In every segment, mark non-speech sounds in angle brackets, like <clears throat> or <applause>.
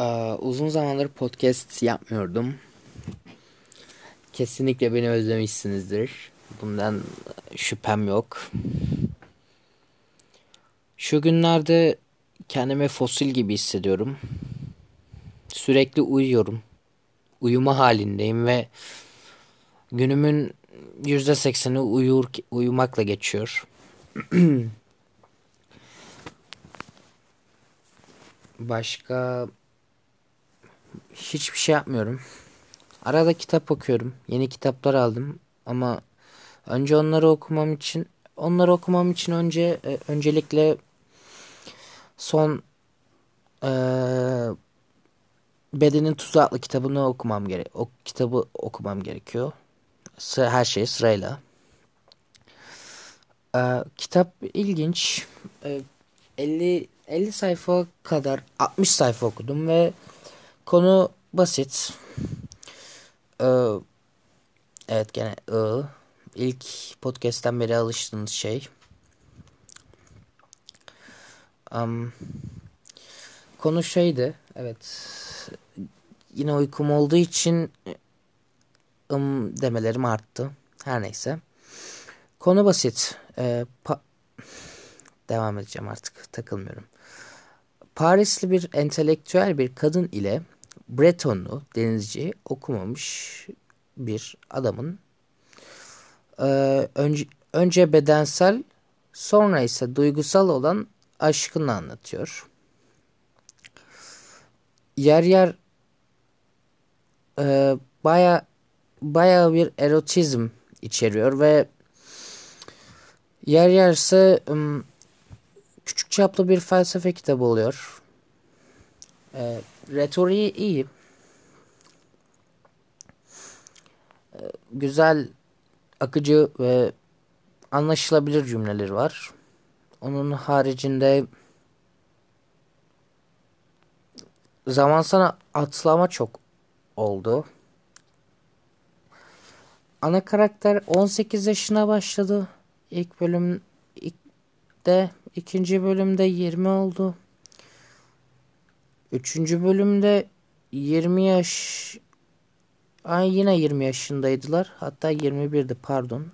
Ee, uzun zamandır podcast yapmıyordum. Kesinlikle beni özlemişsinizdir. Bundan şüphem yok. Şu günlerde kendimi fosil gibi hissediyorum. Sürekli uyuyorum. Uyuma halindeyim ve günümün yüzde sekseni uyur, uyumakla geçiyor. <clears throat> Başka hiçbir şey yapmıyorum. Arada kitap okuyorum. Yeni kitaplar aldım ama önce onları okumam için onları okumam için önce e, öncelikle son e, Bedenin Tuzu adlı kitabını okumam gerek. O kitabı okumam gerekiyor. Sıra, her şey sırayla. E, kitap ilginç. E, 50 50 sayfa kadar 60 sayfa okudum ve konu basit. Ee, evet gene ı. İlk podcast'ten beri alıştığınız şey. Um, konu şeydi. Evet. Yine uykum olduğu için ım demelerim arttı. Her neyse. Konu basit. Ee, devam edeceğim artık. Takılmıyorum. Parisli bir entelektüel bir kadın ile Bretonlu denizci okumamış bir adamın e, önce, önce bedensel sonra ise duygusal olan aşkını anlatıyor. Yer yer e, baya baya bir erotizm içeriyor ve yer yerse küçük çaplı bir felsefe kitabı oluyor. E, retoriği iyi. E, güzel, akıcı ve anlaşılabilir cümleleri var. Onun haricinde zaman sana atlama çok oldu. Ana karakter 18 yaşına başladı. İlk bölüm de ikinci bölümde 20 oldu. Üçüncü bölümde 20 yaş Ay yine 20 yaşındaydılar. Hatta 21'di pardon.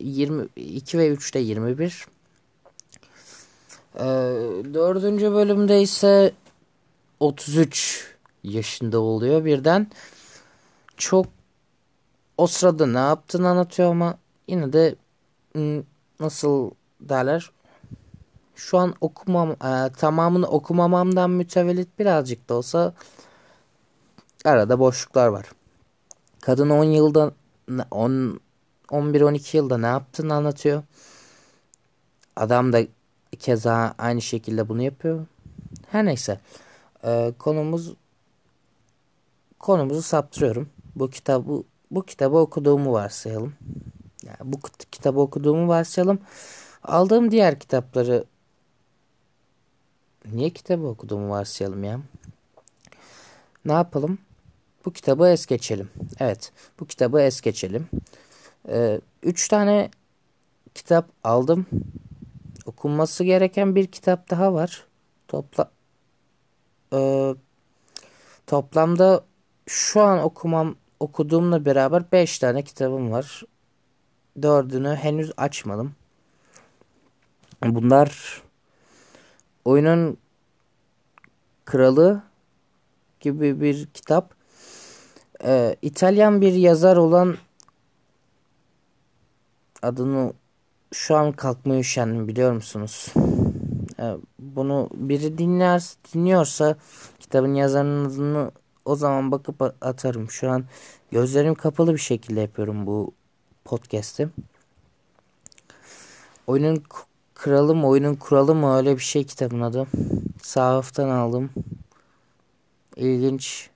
22 ve 3'te 21. Ee, dördüncü bölümde ise 33 yaşında oluyor birden. Çok o sırada ne yaptığını anlatıyor ama yine de nasıl derler şu an okumam e, tamamını okumamamdan mütevellit birazcık da olsa arada boşluklar var. Kadın 10 yılda 10 11-12 yılda ne yaptığını anlatıyor. Adam da keza aynı şekilde bunu yapıyor. Her neyse. E, konumuz konumuzu saptırıyorum. Bu kitabı bu kitabı okuduğumu varsayalım. Yani bu kitabı okuduğumu varsayalım. Aldığım diğer kitapları Niye kitabı okuduğumu varsayalım ya. Ne yapalım? Bu kitabı es geçelim. Evet. Bu kitabı es geçelim. Ee, üç tane kitap aldım. Okunması gereken bir kitap daha var. Topla ee, toplamda şu an okumam okuduğumla beraber beş tane kitabım var. Dördünü henüz açmadım. Bunlar Oyunun Kralı gibi bir kitap. Ee, İtalyan bir yazar olan adını şu an kalkmaya üşendim biliyor musunuz? Ee, bunu biri dinler dinliyorsa kitabın yazarının adını o zaman bakıp atarım. Şu an gözlerim kapalı bir şekilde yapıyorum bu podcast'i. Oyunun Kralı mı oyunun kuralı mı öyle bir şey kitabın adı. Sahaftan aldım. İlginç.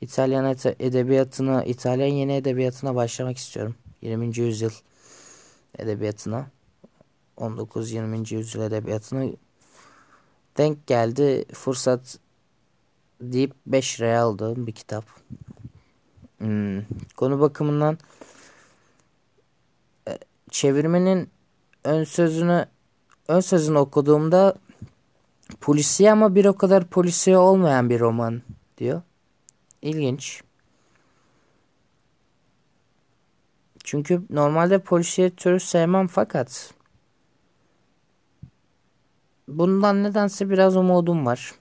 İtalyan edebiyatına, İtalyan yeni edebiyatına başlamak istiyorum. 20. yüzyıl edebiyatına. 19-20. yüzyıl edebiyatına denk geldi. Fırsat deyip 5 liraya aldığım bir kitap. Hmm. Konu bakımından e, çevirmenin ön sözünü ön sözünü okuduğumda polisiye ama bir o kadar polisiye olmayan bir roman diyor. İlginç. Çünkü normalde polisiye türü sevmem fakat bundan nedense biraz umudum var.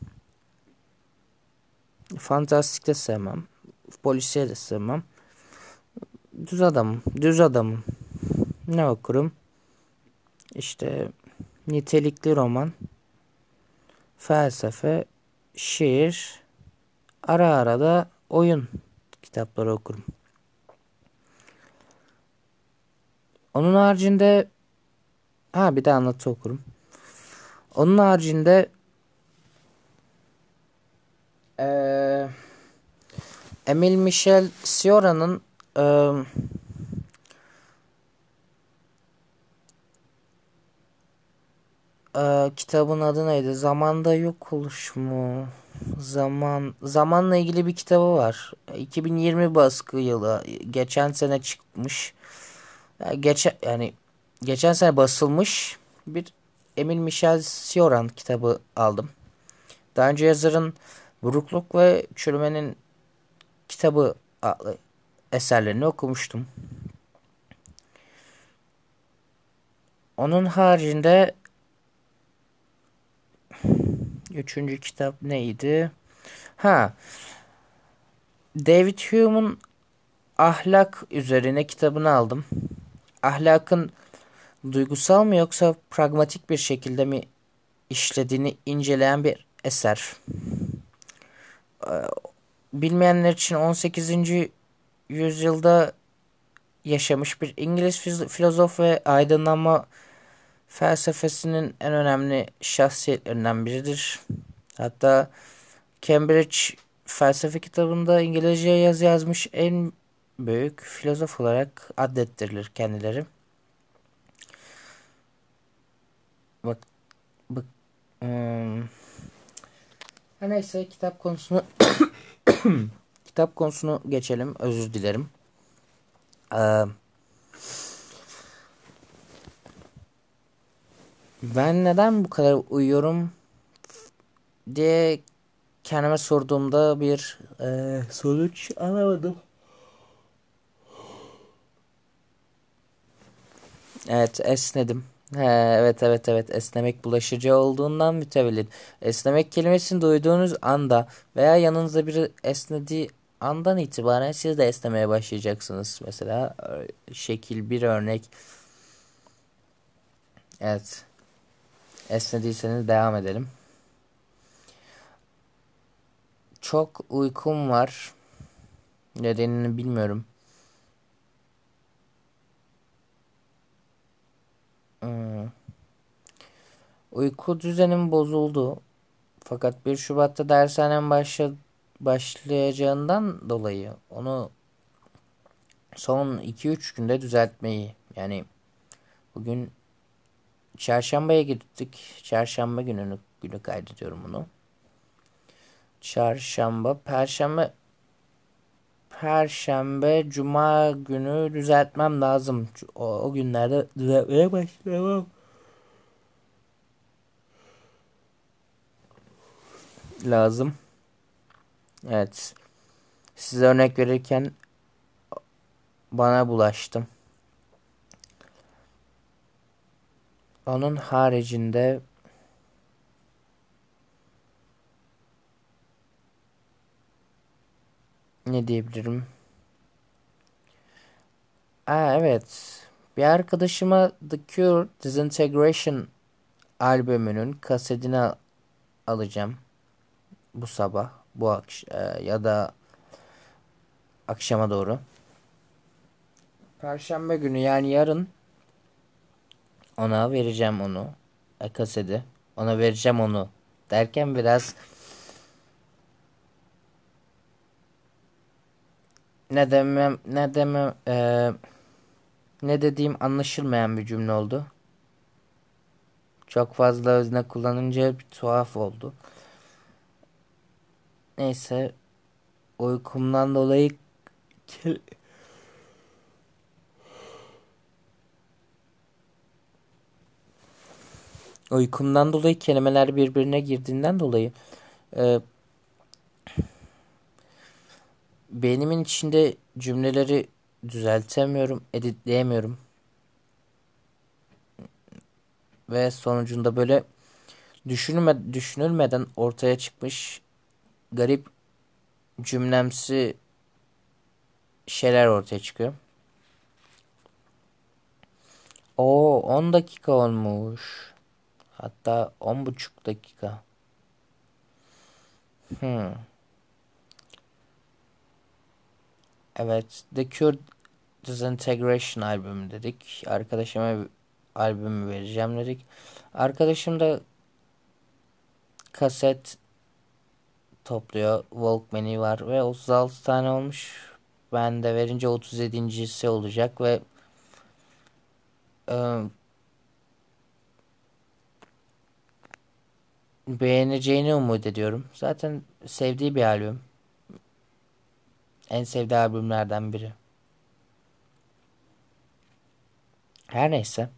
Fantastik de sevmem. Polisiye de sevmem. Düz adamım. Düz adamım. Ne okurum? İşte nitelikli roman, felsefe, şiir, ara ara da oyun kitapları okurum. Onun haricinde ha bir de anlatı okurum. Onun haricinde ee, Emil Michel Ciora'nın e, e, kitabın adı neydi? Zamanda yok oluş mu? Zaman zamanla ilgili bir kitabı var. 2020 baskı yılı. Geçen sene çıkmış. Yani geçen yani geçen sene basılmış bir Emil Michel Cioran kitabı aldım. Daha önce yazarın Burukluk ve Çürümenin kitabı eserlerini okumuştum. Onun haricinde üçüncü kitap neydi? Ha David Hume'un ahlak üzerine kitabını aldım. Ahlakın duygusal mı yoksa pragmatik bir şekilde mi işlediğini inceleyen bir eser. Ee, bilmeyenler için 18. yüzyılda yaşamış bir İngiliz filozof ve aydınlanma felsefesinin en önemli şahsiyetlerinden biridir. Hatta Cambridge felsefe kitabında İngilizce yazı yazmış en büyük filozof olarak addettirilir kendileri. Bak, bak um, neyse kitap konusunu <coughs> kitap konusunu geçelim. Özür dilerim. Ee, ben neden bu kadar uyuyorum diye kendime sorduğumda bir e, sonuç alamadım. Evet esnedim. He, evet evet evet esnemek bulaşıcı olduğundan mütevellit. Esnemek kelimesini duyduğunuz anda veya yanınızda biri esnediği andan itibaren siz de esnemeye başlayacaksınız. Mesela şekil bir örnek. Evet. Esnediyseniz devam edelim. Çok uykum var. Nedenini bilmiyorum. Hmm. Uyku düzenim bozuldu. Fakat 1 Şubat'ta dershanem başla başlayacağından dolayı onu son 2-3 günde düzeltmeyi yani bugün çarşambaya gittik. Çarşamba gününü günü kaydediyorum bunu. Çarşamba, perşembe Perşembe, Cuma günü düzeltmem lazım. O, o günlerde düzeltmeye başlamam. Lazım. Evet. Size örnek verirken bana bulaştım. Onun haricinde ne diyebilirim? Aa, evet. Bir arkadaşıma The Cure Disintegration albümünün kasetini alacağım. Bu sabah, bu akşam e, ya da akşama doğru. Perşembe günü yani yarın ona vereceğim onu. E. Ona vereceğim onu. Derken biraz ne demem ne demem e, ne dediğim anlaşılmayan bir cümle oldu. Çok fazla özne kullanınca bir tuhaf oldu. Neyse uykumdan dolayı uykumdan dolayı kelimeler birbirine girdiğinden dolayı e, beynimin içinde cümleleri düzeltemiyorum, editleyemiyorum. Ve sonucunda böyle düşünülme, düşünülmeden ortaya çıkmış garip cümlemsi şeyler ortaya çıkıyor. O 10 dakika olmuş. Hatta 10,5 dakika. Hmm. Evet. The Cure Disintegration albümü dedik. Arkadaşıma albümü vereceğim dedik. Arkadaşım da kaset topluyor. Walkman'i var ve 36 tane olmuş. Ben de verince 37.si olacak ve e, beğeneceğini umut ediyorum. Zaten sevdiği bir albüm. En sevdiği albümlerden biri. Her neyse.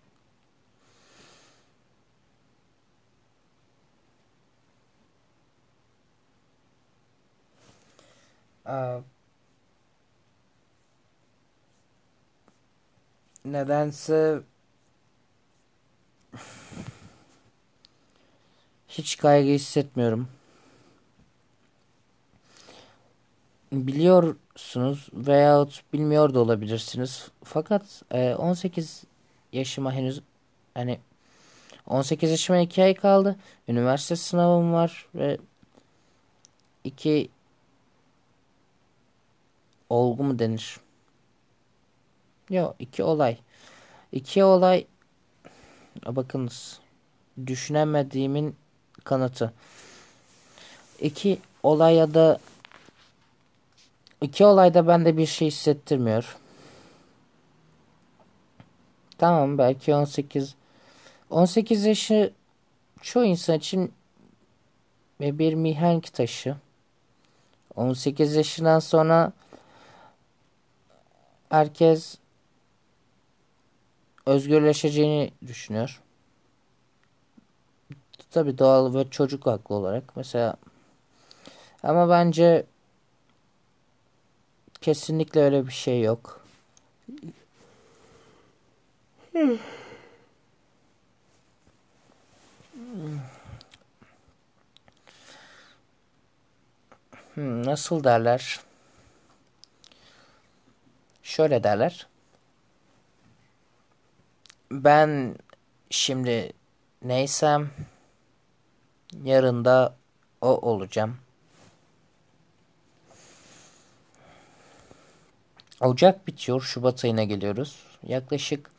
nedense hiç kaygı hissetmiyorum. Biliyorsunuz veyahut bilmiyor da olabilirsiniz. Fakat 18 yaşıma henüz hani 18 yaşıma 2 ay kaldı. Üniversite sınavım var ve 2 olgu mu denir? Yok iki olay. İki olay bakınız düşünemediğimin kanıtı. İki olay ya da iki olayda bende bir şey hissettirmiyor. Tamam belki 18 18 yaşı çoğu insan için bir mihenk taşı. 18 yaşından sonra herkes özgürleşeceğini düşünüyor. Tabi doğal ve çocuk haklı olarak. Mesela ama bence kesinlikle öyle bir şey yok. Hmm, nasıl derler? Şöyle derler. Ben şimdi neysem yarın da o olacağım. Ocak bitiyor. Şubat ayına geliyoruz. Yaklaşık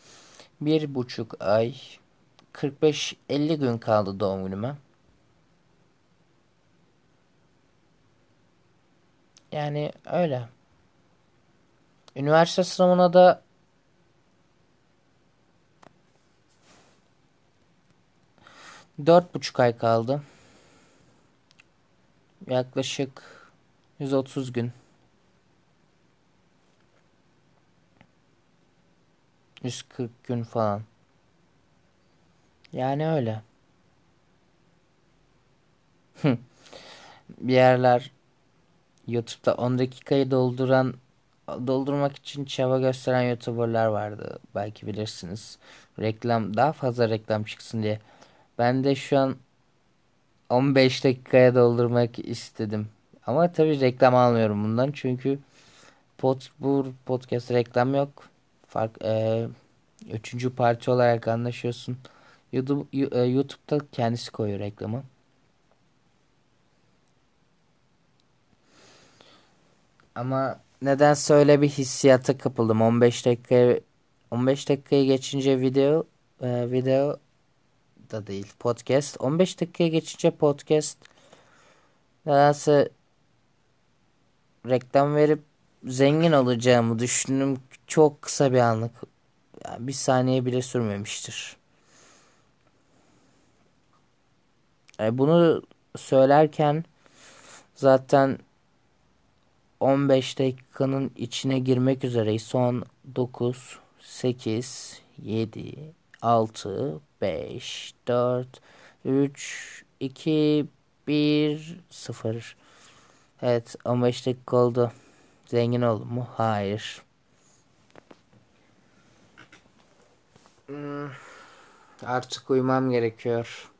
bir buçuk ay 45-50 gün kaldı doğum günüme. Yani öyle. Üniversite sınavına da dört buçuk ay kaldı. Yaklaşık 130 gün. 140 gün falan. Yani öyle. bir yerler YouTube'da 10 dakikayı dolduran doldurmak için çaba gösteren YouTuber'lar vardı. Belki bilirsiniz. Reklam daha fazla reklam çıksın diye. Ben de şu an 15 dakikaya doldurmak istedim. Ama tabii reklam almıyorum bundan çünkü pod, bu podcast reklam yok. Fark e, üçüncü parça olarak anlaşıyorsun. YouTube, e, YouTube'da kendisi koyuyor reklamı. Ama nedense öyle bir hissiyata kapıldım. 15 dakikaya 15 dakikayı geçince video e, video da değil podcast. 15 dakikaya geçince podcast nedense reklam verip zengin olacağımı düşündüm. Çok kısa bir anlık. Yani bir saniye bile sürmemiştir. E bunu söylerken zaten 15 dakikanın içine girmek üzereyiz. Son 9, 8, 7, 6, 5, 4, 3, 2, 1, 0. Evet 15 dakika oldu. Zengin oldum mu? Hayır. Hmm, artık uyumam gerekiyor.